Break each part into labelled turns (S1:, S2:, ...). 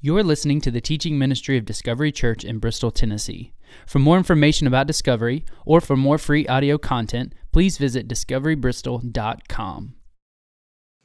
S1: You're listening to the teaching ministry of Discovery Church in Bristol, Tennessee. For more information about Discovery or for more free audio content, please visit discoverybristol.com.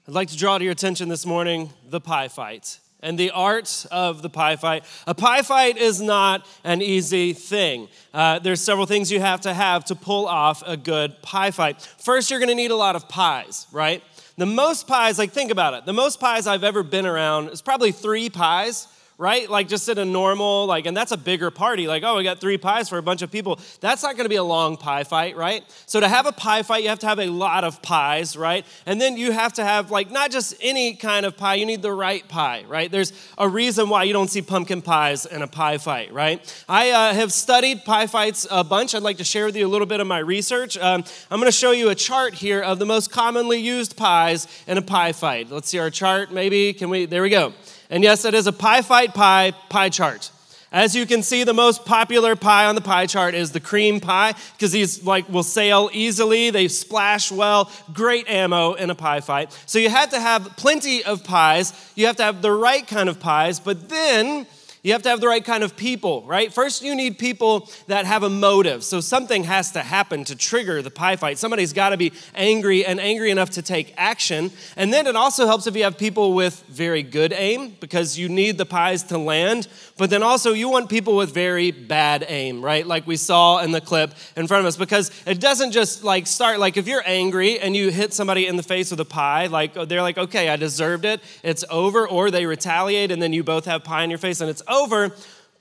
S2: I'd like to draw to your attention this morning the pie fight and the art of the pie fight. A pie fight is not an easy thing. Uh, there's several things you have to have to pull off a good pie fight. First, you're going to need a lot of pies, right? The most pies, like think about it, the most pies I've ever been around is probably three pies right? Like just at a normal, like, and that's a bigger party. Like, oh, we got three pies for a bunch of people. That's not going to be a long pie fight, right? So to have a pie fight, you have to have a lot of pies, right? And then you have to have like not just any kind of pie. You need the right pie, right? There's a reason why you don't see pumpkin pies in a pie fight, right? I uh, have studied pie fights a bunch. I'd like to share with you a little bit of my research. Um, I'm going to show you a chart here of the most commonly used pies in a pie fight. Let's see our chart. Maybe can we? There we go. And yes, it is a pie fight pie pie chart. As you can see, the most popular pie on the pie chart is the cream pie because these like will sail easily. They splash well. Great ammo in a pie fight. So you have to have plenty of pies. You have to have the right kind of pies, but then you have to have the right kind of people, right? First, you need people that have a motive. So something has to happen to trigger the pie fight. Somebody's got to be angry and angry enough to take action. And then it also helps if you have people with very good aim because you need the pies to land. But then also, you want people with very bad aim, right? Like we saw in the clip in front of us because it doesn't just like start, like if you're angry and you hit somebody in the face with a pie, like they're like, okay, I deserved it, it's over. Or they retaliate and then you both have pie in your face and it's.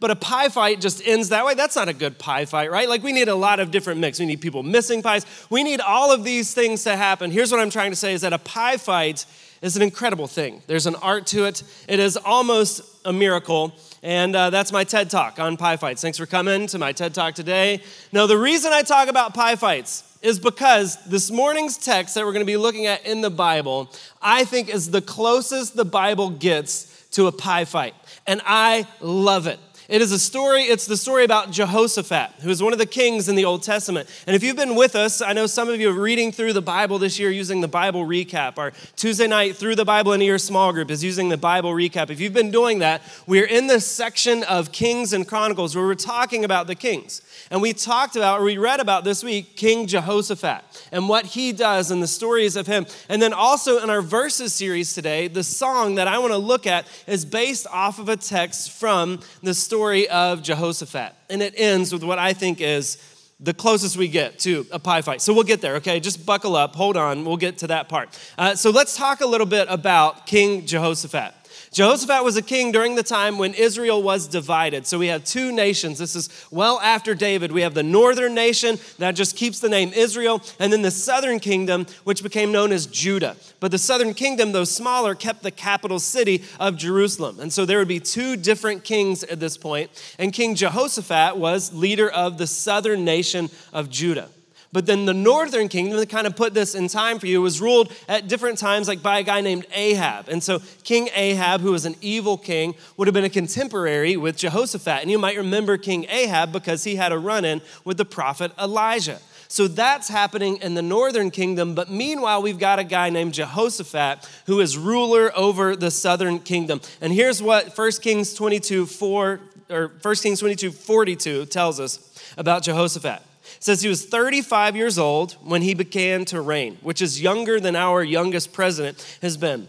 S2: But a pie fight just ends that way. That's not a good pie fight, right? Like we need a lot of different mix. We need people missing pies. We need all of these things to happen. Here's what I'm trying to say is that a pie fight is an incredible thing. There's an art to it. It is almost a miracle. And uh, that's my TED Talk on pie fights. Thanks for coming to my TED Talk today. Now, the reason I talk about pie fights is because this morning's text that we're going to be looking at in the Bible, I think is the closest the Bible gets to a pie fight. And I love it. It is a story, it's the story about Jehoshaphat, who is one of the kings in the Old Testament. And if you've been with us, I know some of you are reading through the Bible this year using the Bible recap. Our Tuesday night through the Bible in your small group is using the Bible recap. If you've been doing that, we're in this section of Kings and Chronicles where we're talking about the kings. And we talked about, or we read about this week, King Jehoshaphat and what he does and the stories of him. And then also in our verses series today, the song that I want to look at is based off of a text from the story of Jehoshaphat. And it ends with what I think is the closest we get to a pie fight. So we'll get there, okay? Just buckle up, hold on, we'll get to that part. Uh, so let's talk a little bit about King Jehoshaphat. Jehoshaphat was a king during the time when Israel was divided. So we have two nations. This is well after David. We have the northern nation that just keeps the name Israel, and then the southern kingdom, which became known as Judah. But the southern kingdom, though smaller, kept the capital city of Jerusalem. And so there would be two different kings at this point. And King Jehoshaphat was leader of the southern nation of Judah. But then the northern kingdom, to kind of put this in time for you, was ruled at different times, like by a guy named Ahab. And so King Ahab, who was an evil king, would have been a contemporary with Jehoshaphat. And you might remember King Ahab because he had a run in with the prophet Elijah. So that's happening in the northern kingdom. But meanwhile, we've got a guy named Jehoshaphat who is ruler over the southern kingdom. And here's what 1 Kings 22 4 or 1 Kings 22 42 tells us about Jehoshaphat says he was 35 years old when he began to reign, which is younger than our youngest president has been.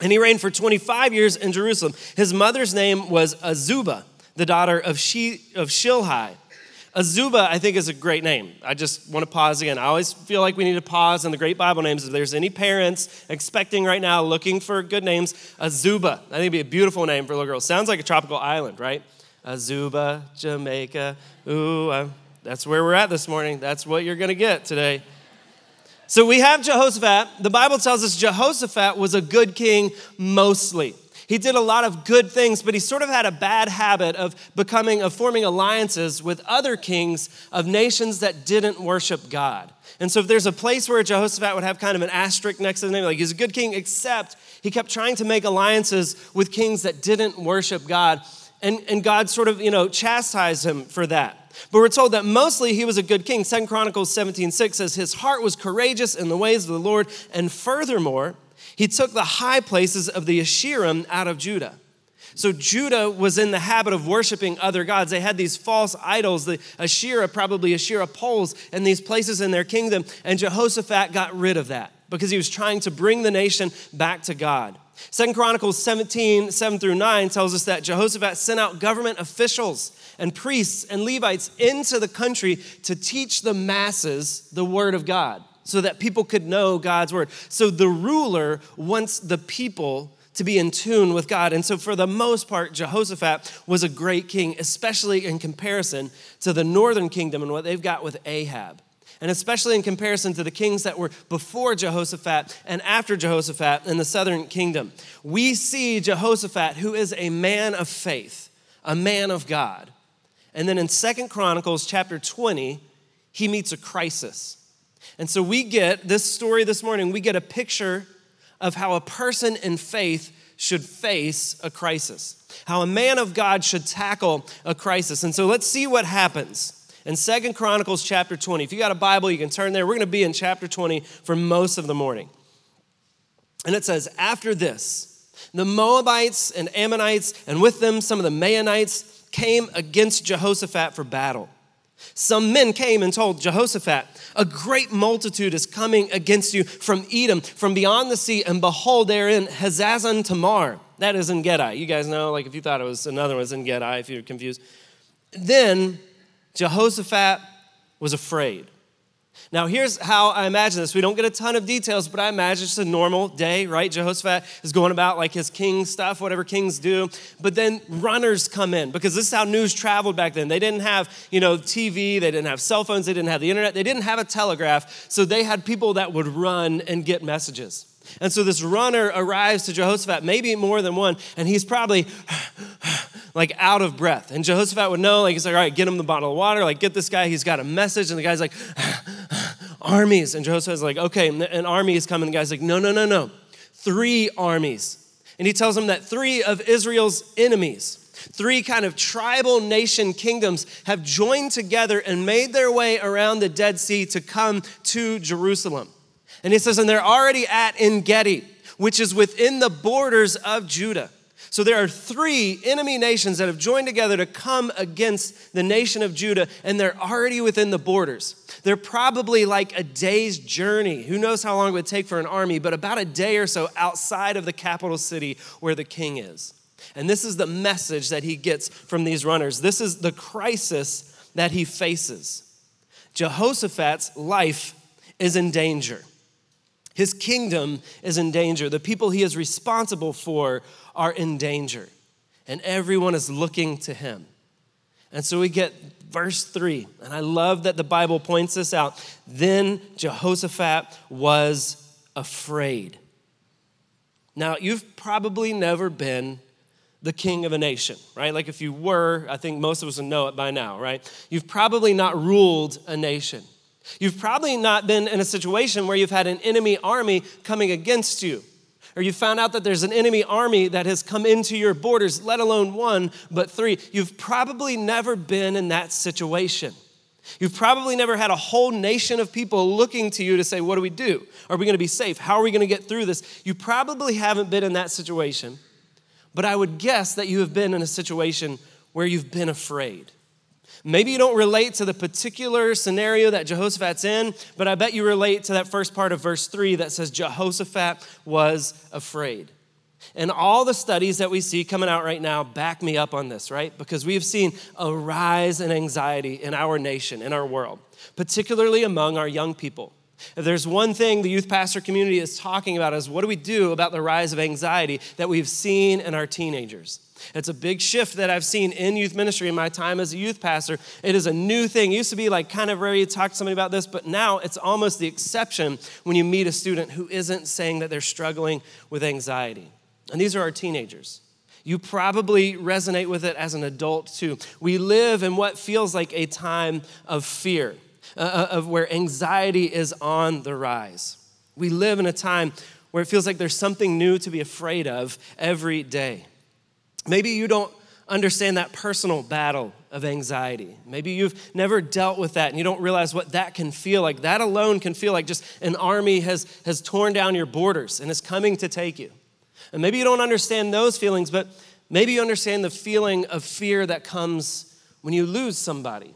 S2: And he reigned for 25 years in Jerusalem. His mother's name was Azuba, the daughter of, she, of Shilhi. Azuba, I think, is a great name. I just want to pause again. I always feel like we need to pause in the great Bible names. If there's any parents expecting right now, looking for good names, Azuba, I think it'd be a beautiful name for a little girl. Sounds like a tropical island, right? Azuba, Jamaica. Ooh, I'm that's where we're at this morning. That's what you're going to get today. So we have Jehoshaphat. The Bible tells us Jehoshaphat was a good king mostly. He did a lot of good things, but he sort of had a bad habit of becoming, of forming alliances with other kings of nations that didn't worship God. And so if there's a place where Jehoshaphat would have kind of an asterisk next to the name, like he's a good king, except he kept trying to make alliances with kings that didn't worship God. And, and God sort of, you know, chastised him for that. But we're told that mostly he was a good king. Second Chronicles 17 6 says, His heart was courageous in the ways of the Lord, and furthermore, he took the high places of the Asherim out of Judah. So Judah was in the habit of worshiping other gods. They had these false idols, the Asherah, probably Asherah poles, and these places in their kingdom. And Jehoshaphat got rid of that because he was trying to bring the nation back to God. Second Chronicles 17, 7 through 9 tells us that Jehoshaphat sent out government officials and priests and Levites into the country to teach the masses the word of God so that people could know God's word. So the ruler wants the people to be in tune with God. And so, for the most part, Jehoshaphat was a great king, especially in comparison to the northern kingdom and what they've got with Ahab. And especially in comparison to the kings that were before Jehoshaphat and after Jehoshaphat in the southern kingdom. We see Jehoshaphat, who is a man of faith, a man of God. And then in Second Chronicles chapter 20, he meets a crisis. And so we get this story this morning, we get a picture of how a person in faith should face a crisis, how a man of God should tackle a crisis. And so let's see what happens. In Second Chronicles chapter 20, if you got a Bible, you can turn there. We're going to be in chapter 20 for most of the morning. And it says, After this, the Moabites and Ammonites, and with them some of the Maonites, came against Jehoshaphat for battle. Some men came and told Jehoshaphat, A great multitude is coming against you from Edom, from beyond the sea, and behold, they're in Hazazon Tamar. That is En Gedi. You guys know, like if you thought it was another one, was En Gedi, if you're confused. Then Jehoshaphat was afraid. Now, here's how I imagine this. We don't get a ton of details, but I imagine it's a normal day, right? Jehoshaphat is going about like his king stuff, whatever kings do. But then runners come in because this is how news traveled back then. They didn't have, you know, TV, they didn't have cell phones, they didn't have the internet, they didn't have a telegraph. So they had people that would run and get messages. And so this runner arrives to Jehoshaphat, maybe more than one, and he's probably like out of breath. And Jehoshaphat would know, like, he's like, all right, get him the bottle of water, like, get this guy, he's got a message. And the guy's like, armies. And Jehoshaphat's like, okay, an army is coming. The guy's like, no, no, no, no. Three armies. And he tells him that three of Israel's enemies, three kind of tribal nation kingdoms, have joined together and made their way around the Dead Sea to come to Jerusalem. And he says, and they're already at En Gedi, which is within the borders of Judah. So there are three enemy nations that have joined together to come against the nation of Judah, and they're already within the borders. They're probably like a day's journey. Who knows how long it would take for an army, but about a day or so outside of the capital city where the king is. And this is the message that he gets from these runners. This is the crisis that he faces. Jehoshaphat's life is in danger. His kingdom is in danger. The people he is responsible for are in danger. And everyone is looking to him. And so we get verse 3. And I love that the Bible points this out. Then Jehoshaphat was afraid. Now, you've probably never been the king of a nation, right? Like if you were, I think most of us would know it by now, right? You've probably not ruled a nation. You've probably not been in a situation where you've had an enemy army coming against you. Or you found out that there's an enemy army that has come into your borders, let alone one, but three. You've probably never been in that situation. You've probably never had a whole nation of people looking to you to say, What do we do? Are we going to be safe? How are we going to get through this? You probably haven't been in that situation, but I would guess that you have been in a situation where you've been afraid. Maybe you don't relate to the particular scenario that Jehoshaphat's in, but I bet you relate to that first part of verse 3 that says Jehoshaphat was afraid. And all the studies that we see coming out right now back me up on this, right? Because we've seen a rise in anxiety in our nation, in our world, particularly among our young people. If there's one thing the youth pastor community is talking about is what do we do about the rise of anxiety that we've seen in our teenagers? It's a big shift that I've seen in youth ministry in my time as a youth pastor. It is a new thing. It used to be like kind of rare you talk to somebody about this, but now it's almost the exception when you meet a student who isn't saying that they're struggling with anxiety. And these are our teenagers. You probably resonate with it as an adult too. We live in what feels like a time of fear, uh, uh of where anxiety is on the rise. We live in a time where it feels like there's something new to be afraid of every day. Maybe you don't understand that personal battle of anxiety. Maybe you've never dealt with that and you don't realize what that can feel like. That alone can feel like just an army has, has torn down your borders and is coming to take you. And maybe you don't understand those feelings, but Maybe you understand the feeling of fear that comes when you lose somebody,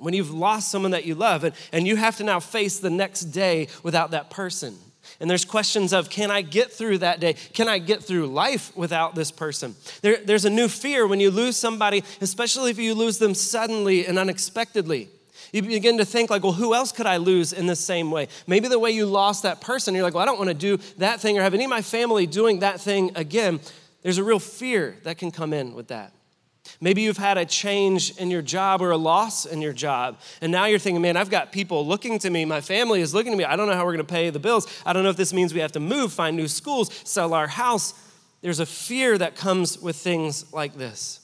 S2: when you've lost someone that you love, and, and you have to now face the next day without that person. And there's questions of can I get through that day? Can I get through life without this person? There, there's a new fear when you lose somebody, especially if you lose them suddenly and unexpectedly. You begin to think, like, well, who else could I lose in the same way? Maybe the way you lost that person, you're like, well, I don't want to do that thing or have any of my family doing that thing again. There's a real fear that can come in with that. Maybe you've had a change in your job or a loss in your job. And now you're thinking, man, I've got people looking to me. My family is looking to me. I don't know how we're going to pay the bills. I don't know if this means we have to move, find new schools, sell our house. There's a fear that comes with things like this.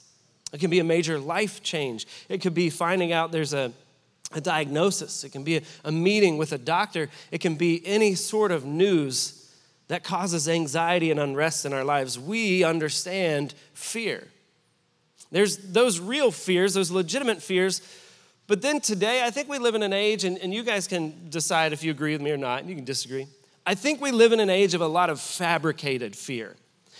S2: It can be a major life change. It could be finding out there's a, a diagnosis. It can be a, a meeting with a doctor. It can be any sort of news that causes anxiety and unrest in our lives. We understand fear. There's those real fears, those legitimate fears. But then today, I think we live in an age, and, and you guys can decide if you agree with me or not, you can disagree. I think we live in an age of a lot of fabricated fear.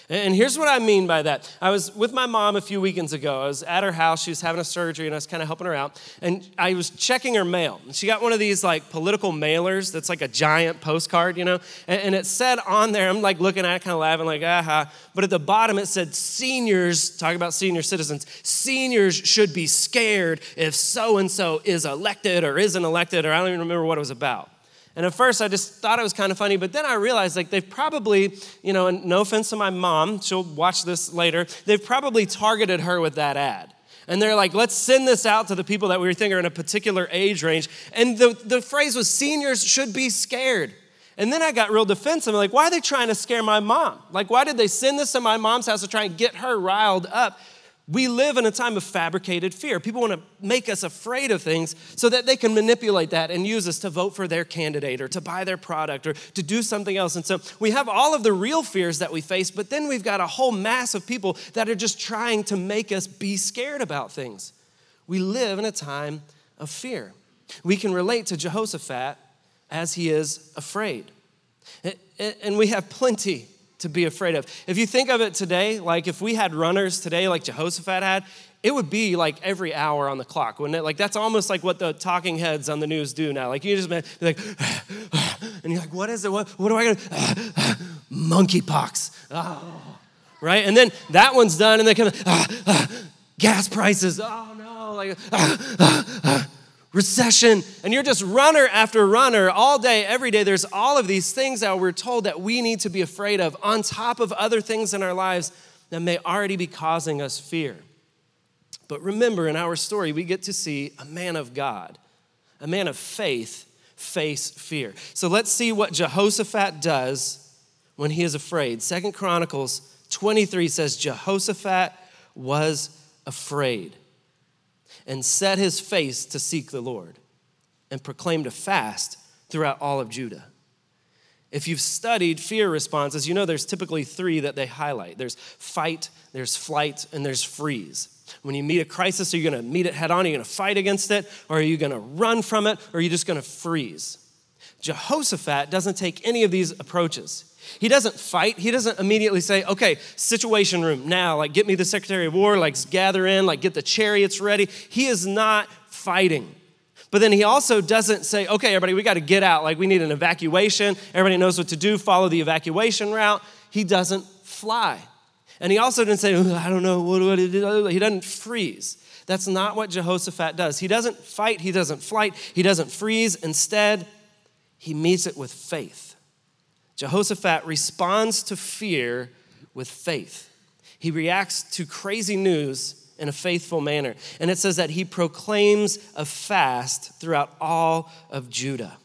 S2: And here's what I mean by that. I was with my mom a few weekends ago. I was at her house. She was having a surgery, and I was kind of helping her out. And I was checking her mail. She got one of these like political mailers that's like a giant postcard, you know? And, and it said on there, I'm like looking at it, kind of laughing, like, ah, aha. But at the bottom, it said, seniors, talk about senior citizens, seniors should be scared if so and so is elected or isn't elected, or I don't even remember what it was about. And at first, I just thought it was kind of funny, but then I realized like they've probably, you know, and no offense to my mom, she'll watch this later, they've probably targeted her with that ad. And they're like, let's send this out to the people that we think are in a particular age range. And the, the phrase was seniors should be scared. And then I got real defensive. I'm like, why are they trying to scare my mom? Like, why did they send this to my mom's house to try and get her riled up? We live in a time of fabricated fear. People want to make us afraid of things so that they can manipulate that and use us to vote for their candidate or to buy their product or to do something else. And so we have all of the real fears that we face, but then we've got a whole mass of people that are just trying to make us be scared about things. We live in a time of fear. We can relate to Jehoshaphat as he is afraid. And we have plenty to be afraid of. If you think of it today, like if we had runners today, like Jehoshaphat had, it would be like every hour on the clock, wouldn't it? Like that's almost like what the talking heads on the news do now. Like you just be like, and you're like, what is it? What, what do I got? Monkeypox. Oh. Right? And then that one's done, and they come, ah, ah, gas prices. Oh no, like recession, and you're just runner after runner all day, every day. There's all of these things that we're told that we need to be afraid of, on top of other things in our lives that may already be causing us fear. But remember, in our story, we get to see a man of God, a man of faith, face fear. So let's see what Jehoshaphat does when he is afraid. Second Chronicles 23 says Jehoshaphat was afraid and set his face to seek the Lord and proclaimed a fast throughout all of Judah. If you've studied fear responses, you know there's typically three that they highlight there's fight, there's flight, and there's freeze. When you meet a crisis, are you gonna meet it head on? Are you gonna fight against it? Or are you gonna run from it? Or are you just gonna freeze? Jehoshaphat doesn't take any of these approaches. He doesn't fight. He doesn't immediately say, okay, situation room now, like get me the Secretary of War, like gather in, like get the chariots ready. He is not fighting. But then he also doesn't say, okay, everybody, we got to get out. Like we need an evacuation. Everybody knows what to do, follow the evacuation route. He doesn't fly. And he also didn't say, I don't know, what do do? He doesn't freeze. That's not what Jehoshaphat does. He doesn't fight, he doesn't flight, he doesn't freeze. Instead, he meets it with faith. Jehoshaphat responds to fear with faith. He reacts to crazy news in a faithful manner. And it says that he proclaims a fast throughout all of Judah.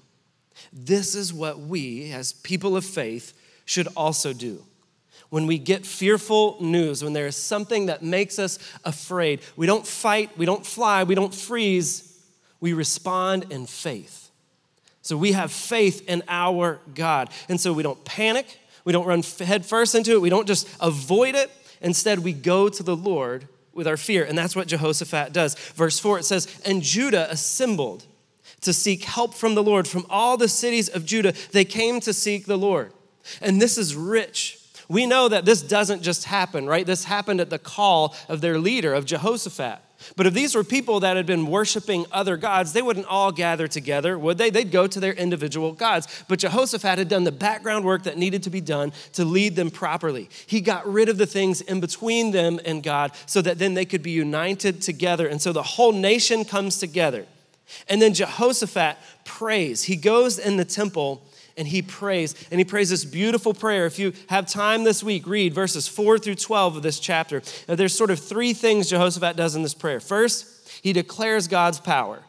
S2: This is what we, as people of faith, should also do. When we get fearful news, when there is something that makes us afraid, we don't fight, we don't fly, we don't freeze, we respond in faith. So we have faith in our God. And so we don't panic, we don't run headfirst into it, we don't just avoid it. Instead, we go to the Lord with our fear. And that's what Jehoshaphat does. Verse 4 it says, And Judah assembled to seek help from the Lord. From all the cities of Judah, they came to seek the Lord. And this is rich We know that this doesn't just happen, right? This happened at the call of their leader, of Jehoshaphat. But if these were people that had been worshiping other gods, they wouldn't all gather together, would they? They'd go to their individual gods. But Jehoshaphat had done the background work that needed to be done to lead them properly. He got rid of the things in between them and God so that then they could be united together. And so the whole nation comes together. And then Jehoshaphat prays. He goes in the temple and he prays. And he prays this beautiful prayer. If you have time this week, read verses 4 through 12 of this chapter. Now, there's sort of three things Jehoshaphat does in this prayer. First, he declares God's power.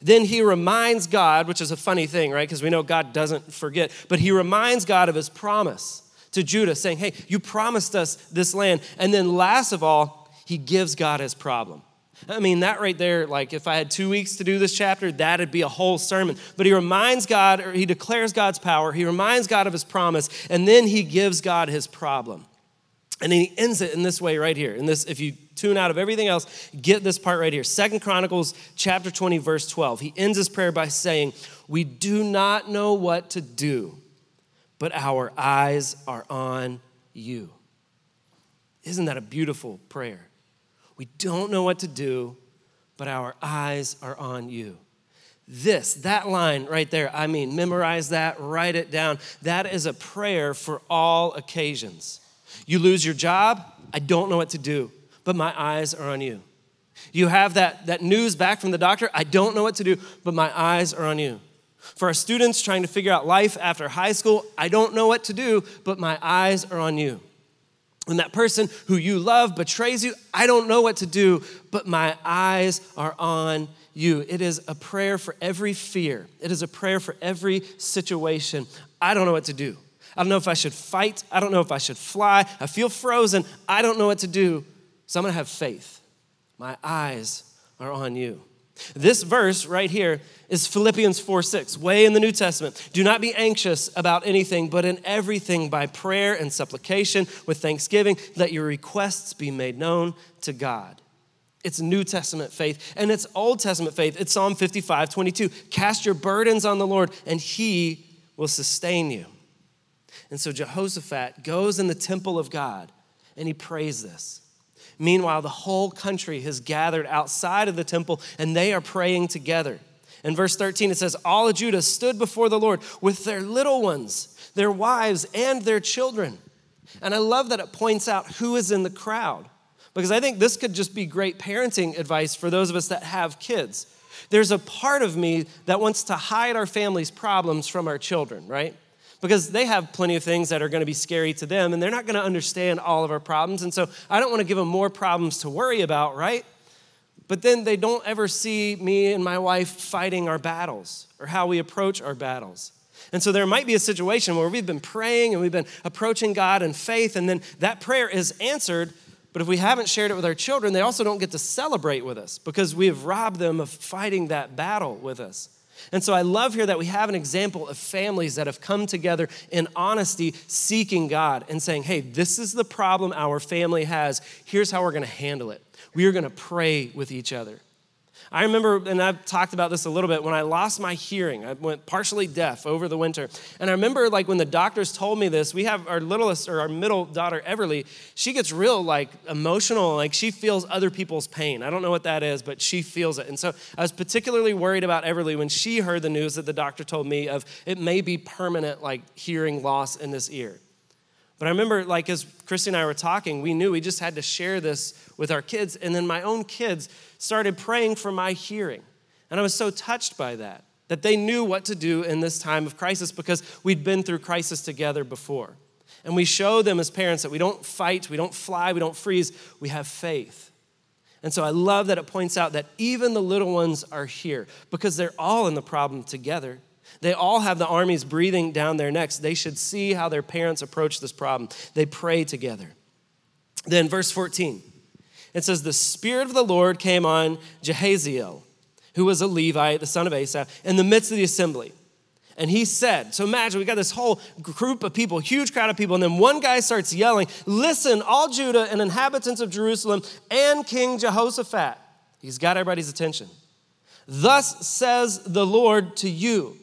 S2: Then he reminds God, which is a funny thing, right? Because we know God doesn't forget, but he reminds God of his promise to Judah, saying, Hey, you promised us this land. And then last of all, he gives God his problem. I mean, that right there, like if I had two weeks to do this chapter, that'd be a whole sermon. But he reminds God, or he declares God's power, he reminds God of his promise, and then he gives God his problem. And he ends it in this way right here. In this, if you tune out of everything else, get this part right here. Second Chronicles chapter 20, verse 12. He ends his prayer by saying, We do not know what to do, but our eyes are on you. Isn't that a beautiful prayer? We don't know what to do, but our eyes are on you. This, that line right there, I mean, memorize that, write it down. That is a prayer for all occasions. You lose your job, I don't know what to do, but my eyes are on you. You have that, that news back from the doctor, I don't know what to do, but my eyes are on you. For our students trying to figure out life after high school, I don't know what to do, but my eyes are on you. When that person who you love betrays you, I don't know what to do, but my eyes are on you. It is a prayer for every fear, it is a prayer for every situation. I don't know what to do. I don't know if I should fight. I don't know if I should fly. I feel frozen. I don't know what to do. So I'm going to have faith. My eyes are on you. This verse right here is Philippians 4 6, way in the New Testament. Do not be anxious about anything, but in everything by prayer and supplication with thanksgiving, let your requests be made known to God. It's New Testament faith, and it's Old Testament faith. It's Psalm 55 22. Cast your burdens on the Lord, and he will sustain you. And so Jehoshaphat goes in the temple of God and he prays this. Meanwhile, the whole country has gathered outside of the temple and they are praying together. In verse 13, it says, All of Judah stood before the Lord with their little ones, their wives, and their children. And I love that it points out who is in the crowd because I think this could just be great parenting advice for those of us that have kids. There's a part of me that wants to hide our family's problems from our children, right? Because they have plenty of things that are going to be scary to them and they're not going to understand all of our problems. And so I don't want to give them more problems to worry about, right? But then they don't ever see me and my wife fighting our battles or how we approach our battles. And so there might be a situation where we've been praying and we've been approaching God in faith, and then that prayer is answered. But if we haven't shared it with our children, they also don't get to celebrate with us because we have robbed them of fighting that battle with us. And so I love here that we have an example of families that have come together in honesty, seeking God and saying, hey, this is the problem our family has. Here's how we're going to handle it. We are going to pray with each other. I remember, and I've talked about this a little bit, when I lost my hearing, I went partially deaf over the winter. And I remember, like, when the doctors told me this, we have our littlest or our middle daughter, Everly, she gets real, like, emotional. Like, she feels other people's pain. I don't know what that is, but she feels it. And so I was particularly worried about Everly when she heard the news that the doctor told me of it may be permanent, like, hearing loss in this ear. But I remember, like, as Christy and I were talking, we knew we just had to share this with our kids. And then my own kids started praying for my hearing. And I was so touched by that, that they knew what to do in this time of crisis because we'd been through crisis together before. And we show them as parents that we don't fight, we don't fly, we don't freeze, we have faith. And so I love that it points out that even the little ones are here because they're all in the problem together. They all have the armies breathing down their necks. They should see how their parents approach this problem. They pray together. Then, verse 14, it says, The Spirit of the Lord came on Jahaziel, who was a Levite, the son of Asaph, in the midst of the assembly. And he said, So imagine we got this whole group of people, huge crowd of people, and then one guy starts yelling, Listen, all Judah and inhabitants of Jerusalem and King Jehoshaphat. He's got everybody's attention. Thus says the Lord to you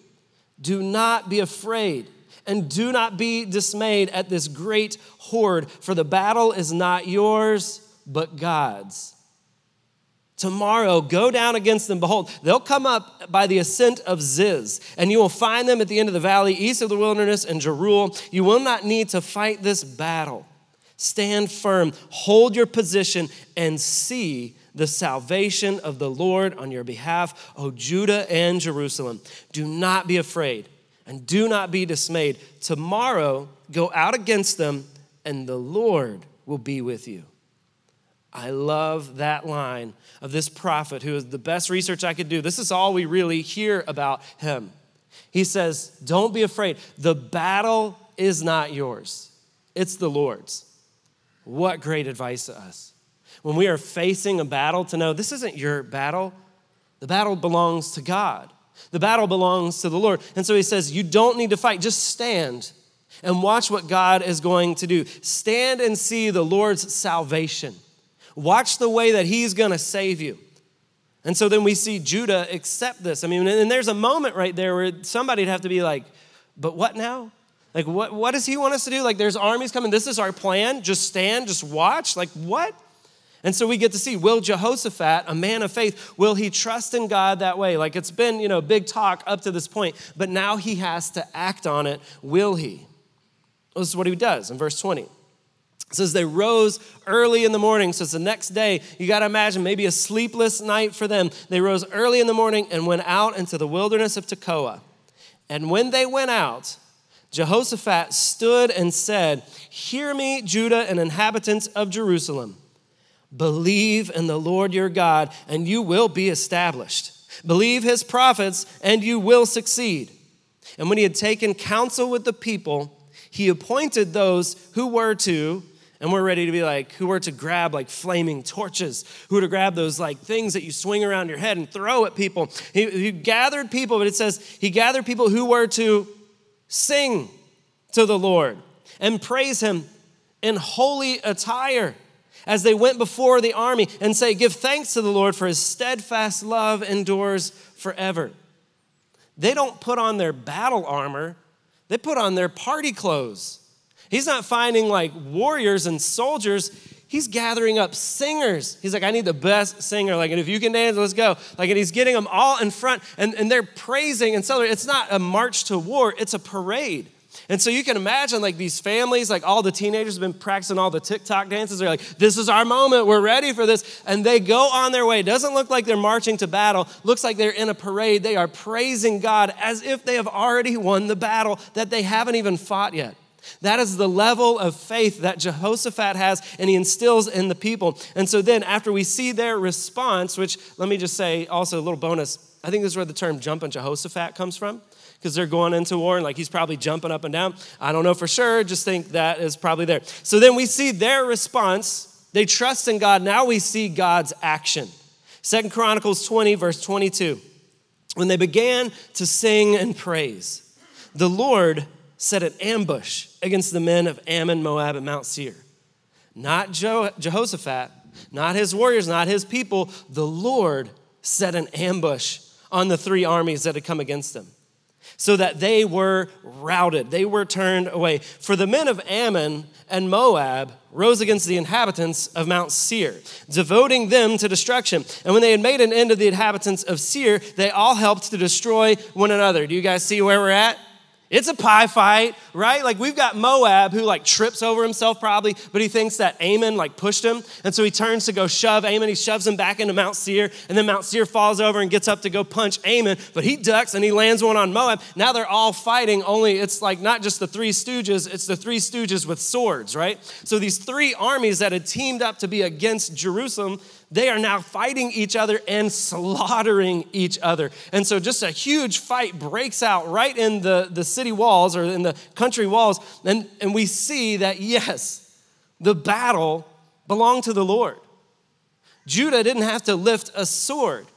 S2: do not be afraid and do not be dismayed at this great horde, for the battle is not yours, but God's. Tomorrow, go down against them. Behold, they'll come up by the ascent of Ziz, and you will find them at the end of the valley, east of the wilderness and Jeruel. You will not need to fight this battle. Stand firm, hold your position, and see the salvation of the Lord on your behalf, O Judah and Jerusalem. Do not be afraid and do not be dismayed. Tomorrow, go out against them, and the Lord will be with you. I love that line of this prophet who is the best research I could do. This is all we really hear about him. He says, Don't be afraid. The battle is not yours, it's the Lord's. What great advice to us. When we are facing a battle, to know this isn't your battle, the battle belongs to God. The battle belongs to the Lord. And so he says, You don't need to fight, just stand and watch what God is going to do. Stand and see the Lord's salvation. Watch the way that he's going to save you. And so then we see Judah accept this. I mean, and there's a moment right there where somebody'd have to be like, But what now? Like, what, what does he want us to do? Like, there's armies coming. This is our plan. Just stand, just watch. Like, what? And so we get to see will Jehoshaphat, a man of faith, will he trust in God that way? Like it's been, you know, big talk up to this point, but now he has to act on it. Will he? Well, this is what he does in verse 20. It says they rose early in the morning. So it's the next day. You got to imagine maybe a sleepless night for them. They rose early in the morning and went out into the wilderness of Tekoa. And when they went out, Jehoshaphat stood and said, Hear me, Judah and inhabitants of Jerusalem. Believe in the Lord your God, and you will be established. Believe his prophets, and you will succeed. And when he had taken counsel with the people, he appointed those who were to, and we're ready to be like, who were to grab like flaming torches, who were to grab those like things that you swing around your head and throw at people. He, he gathered people, but it says he gathered people who were to sing to the Lord and praise him in holy attire as they went before the army and say, Give thanks to the Lord for his steadfast love endures forever. They don't put on their battle armor, they put on their party clothes. He's not finding like warriors and soldiers. He's gathering up singers. He's like, I need the best singer. Like, and if you can dance, let's go. Like, and he's getting them all in front, and, and they're praising and celebrating. It's not a march to war, it's a parade. And so you can imagine like these families, like all the teenagers have been practicing all the TikTok dances. They're like, this is our moment. We're ready for this. And they go on their way. It doesn't look like they're marching to battle. Looks like they're in a parade. They are praising God as if they have already won the battle that they haven't even fought yet. That is the level of faith that Jehoshaphat has, and he instills in the people. And so then, after we see their response, which let me just say also a little bonus, I think this is where the term jumping Jehoshaphat comes from because they're going into war and like he's probably jumping up and down. I don't know for sure, just think that is probably there. So then we see their response. They trust in God. Now we see God's action. Second Chronicles 20, verse 22. When they began to sing and praise, the Lord set an ambush against the men of Ammon, Moab, and Mount Seir. Not Jehoshaphat, not his warriors, not his people. The Lord set an ambush on the three armies that had come against them so that they were routed. They were turned away. For the men of Ammon and Moab rose against the inhabitants of Mount Seir, devoting them to destruction. And when they had made an end of the inhabitants of Seir, they all helped to destroy one another. Do you guys see where we're at? It's a pie fight, right? Like we've got Moab who like trips over himself probably, but he thinks that Ammon like pushed him. And so he turns to go shove Ammon. He shoves him back into Mount Seir. And then Mount Seir falls over and gets up to go punch Ammon, but he ducks and he lands one on Moab. Now they're all fighting, only it's like not just the three stooges, it's the three stooges with swords, right? So these three armies that had teamed up to be against Jerusalem they are now fighting each other and slaughtering each other. And so just a huge fight breaks out right in the, the city walls or in the country walls. And, and we see that, yes, the battle belonged to the Lord. Judah didn't have to lift a sword.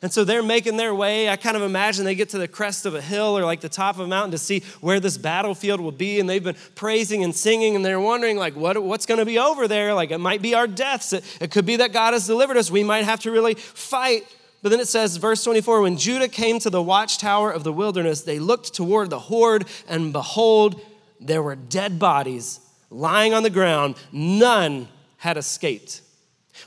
S2: And so they're making their way. I kind of imagine they get to the crest of a hill or like the top of a mountain to see where this battlefield will be. And they've been praising and singing, and they're wondering, like, what, what's going to be over there? Like, it might be our deaths. It, it could be that God has delivered us. We might have to really fight. But then it says, verse 24 when Judah came to the watchtower of the wilderness, they looked toward the horde, and behold, there were dead bodies lying on the ground. None had escaped.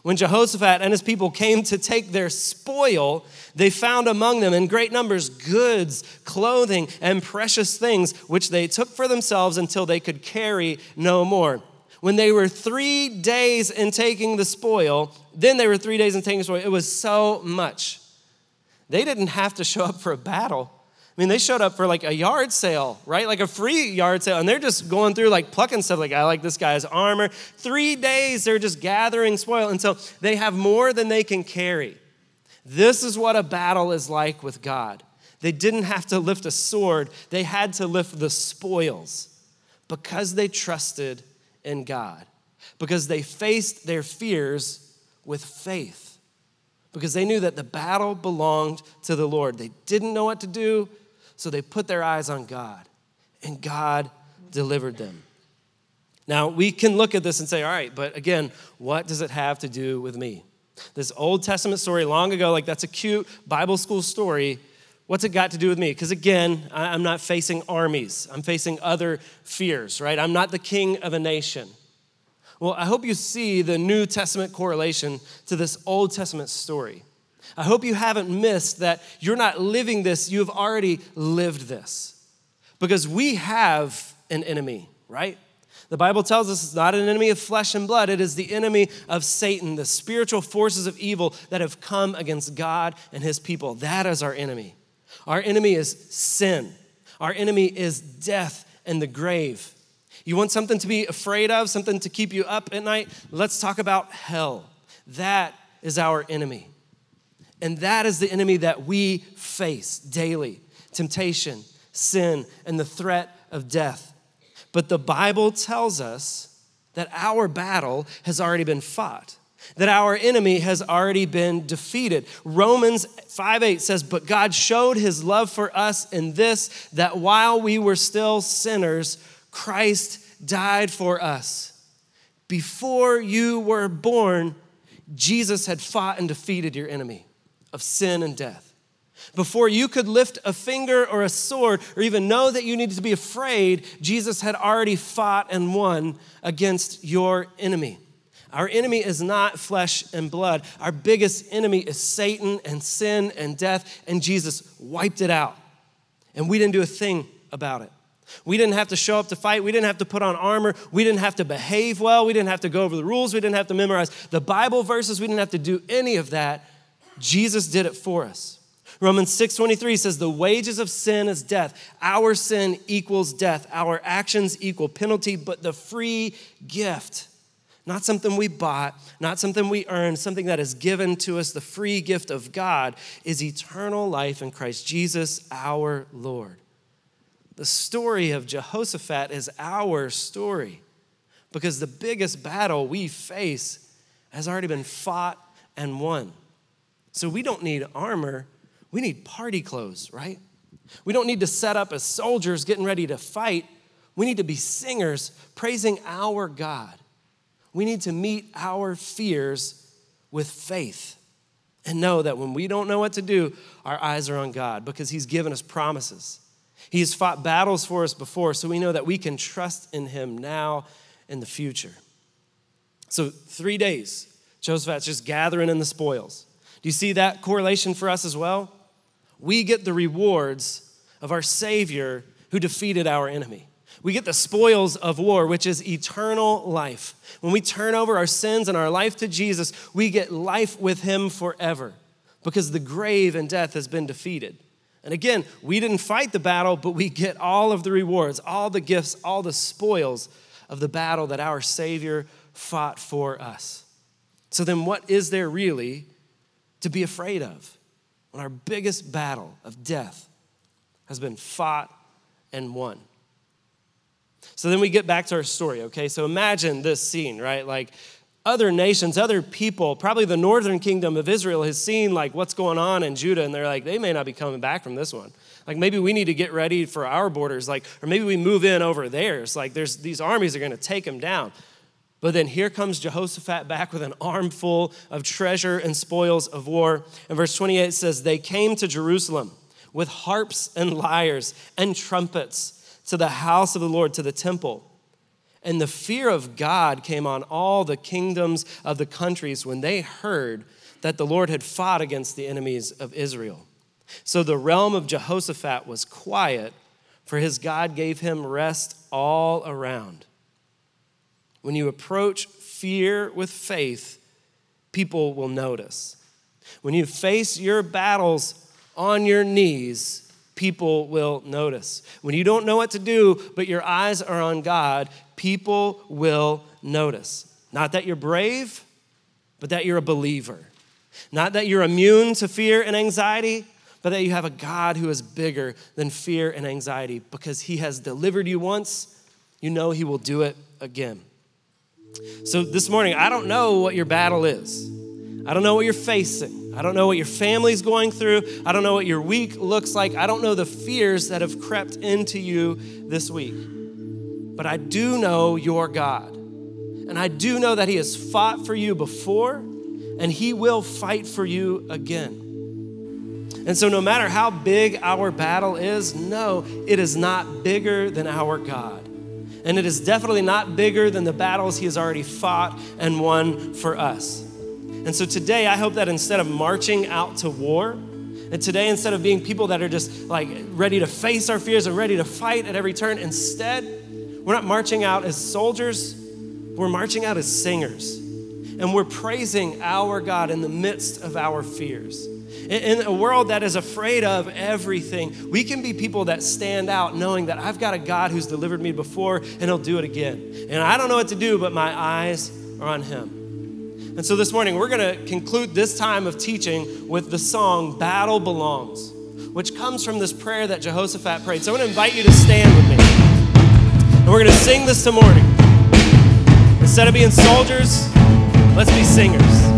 S2: When Jehoshaphat and his people came to take their spoil, they found among them in great numbers goods, clothing, and precious things, which they took for themselves until they could carry no more. When they were three days in taking the spoil, then they were three days in taking the spoil. It was so much. They didn't have to show up for a battle. I mean, they showed up for like a yard sale, right? Like a free yard sale. And they're just going through like plucking stuff. Like, I like this guy's armor. Three days, they're just gathering spoil until they have more than they can carry. This is what a battle is like with God. They didn't have to lift a sword, they had to lift the spoils because they trusted in God, because they faced their fears with faith, because they knew that the battle belonged to the Lord. They didn't know what to do, so they put their eyes on God, and God delivered them. Now, we can look at this and say, all right, but again, what does it have to do with me? This Old Testament story long ago, like that's a cute Bible school story. What's it got to do with me? Because again, I'm not facing armies, I'm facing other fears, right? I'm not the king of a nation. Well, I hope you see the New Testament correlation to this Old Testament story. I hope you haven't missed that you're not living this, you have already lived this. Because we have an enemy, right? The Bible tells us it's not an enemy of flesh and blood, it is the enemy of Satan, the spiritual forces of evil that have come against God and his people. That is our enemy. Our enemy is sin, our enemy is death and the grave. You want something to be afraid of, something to keep you up at night? Let's talk about hell. That is our enemy. And that is the enemy that we face daily temptation, sin, and the threat of death. But the Bible tells us that our battle has already been fought that our enemy has already been defeated. Romans 5 8 says, But God showed his love for us in this, that while we were still sinners, Christ died for us. Before you were born, Jesus had fought and defeated your enemy of sin and death. Before you could lift a finger or a sword or even know that you needed to be afraid, Jesus had already fought and won against your enemy. Our enemy is not flesh and blood. Our biggest enemy is Satan and sin and death, and Jesus wiped it out. And we didn't do a thing about it. We didn't have to show up to fight. We didn't have to put on armor. We didn't have to behave well. We didn't have to go over the rules. We didn't have to memorize the Bible verses. We didn't have to do any of that Jesus did it for us. Romans 6:23 says the wages of sin is death. Our sin equals death. Our actions equal penalty, but the free gift, not something we bought, not something we earned, something that is given to us, the free gift of God is eternal life in Christ Jesus our Lord. The story of Jehoshaphat is our story because the biggest battle we face has already been fought and won. So we don't need armor, we need party clothes, right? We don't need to set up as soldiers getting ready to fight. We need to be singers praising our God. We need to meet our fears with faith and know that when we don't know what to do, our eyes are on God because He's given us promises. He has fought battles for us before, so we know that we can trust in Him now and the future. So, three days, Jehoshaphat's just gathering in the spoils. Do you see that correlation for us as well? We get the rewards of our Savior who defeated our enemy. We get the spoils of war, which is eternal life. When we turn over our sins and our life to Jesus, we get life with Him forever because the grave and death has been defeated. And again, we didn't fight the battle, but we get all of the rewards, all the gifts, all the spoils of the battle that our Savior fought for us. So then, what is there really to be afraid of when our biggest battle of death has been fought and won. So then we get back to our story, okay? So imagine this scene, right? Like other nations, other people, probably the northern kingdom of Israel has seen like what's going on in Judah and they're like they may not be coming back from this one. Like maybe we need to get ready for our borders like or maybe we move in over theirs. Like there's these armies are going to take them down. But then here comes Jehoshaphat back with an armful of treasure and spoils of war. And verse 28 says, They came to Jerusalem with harps and lyres and trumpets to the house of the Lord, to the temple. And the fear of God came on all the kingdoms of the countries when they heard that the Lord had fought against the enemies of Israel. So the realm of Jehoshaphat was quiet, for his God gave him rest all around. When you approach fear with faith, people will notice. When you face your battles on your knees, people will notice. When you don't know what to do, but your eyes are on God, people will notice. Not that you're brave, but that you're a believer. Not that you're immune to fear and anxiety, but that you have a God who is bigger than fear and anxiety because he has delivered you once, you know he will do it again. So this morning, I don't know what your battle is. I don't know what you're facing. I don't know what your family's going through. I don't know what your week looks like. I don't know the fears that have crept into you this week. But I do know your God. And I do know that He has fought for you before, and He will fight for you again. And so, no matter how big our battle is, no, it is not bigger than our God and it is definitely not bigger than the battles he has already fought and won for us. And so today, I hope that instead of marching out to war, and today, instead of being people that are just like ready to face our fears and ready to fight at every turn, instead, we're not marching out as soldiers, we're marching out as singers. And we're praising our God in the midst of our fears. In a world that is afraid of everything, we can be people that stand out knowing that I've got a God who's delivered me before and he'll do it again. And I don't know what to do, but my eyes are on him. And so this morning, we're going to conclude this time of teaching with the song Battle Belongs, which comes from this prayer that Jehoshaphat prayed. So I'm going to invite you to stand with me. And we're going to sing this to morning. Instead of being soldiers, let's be singers.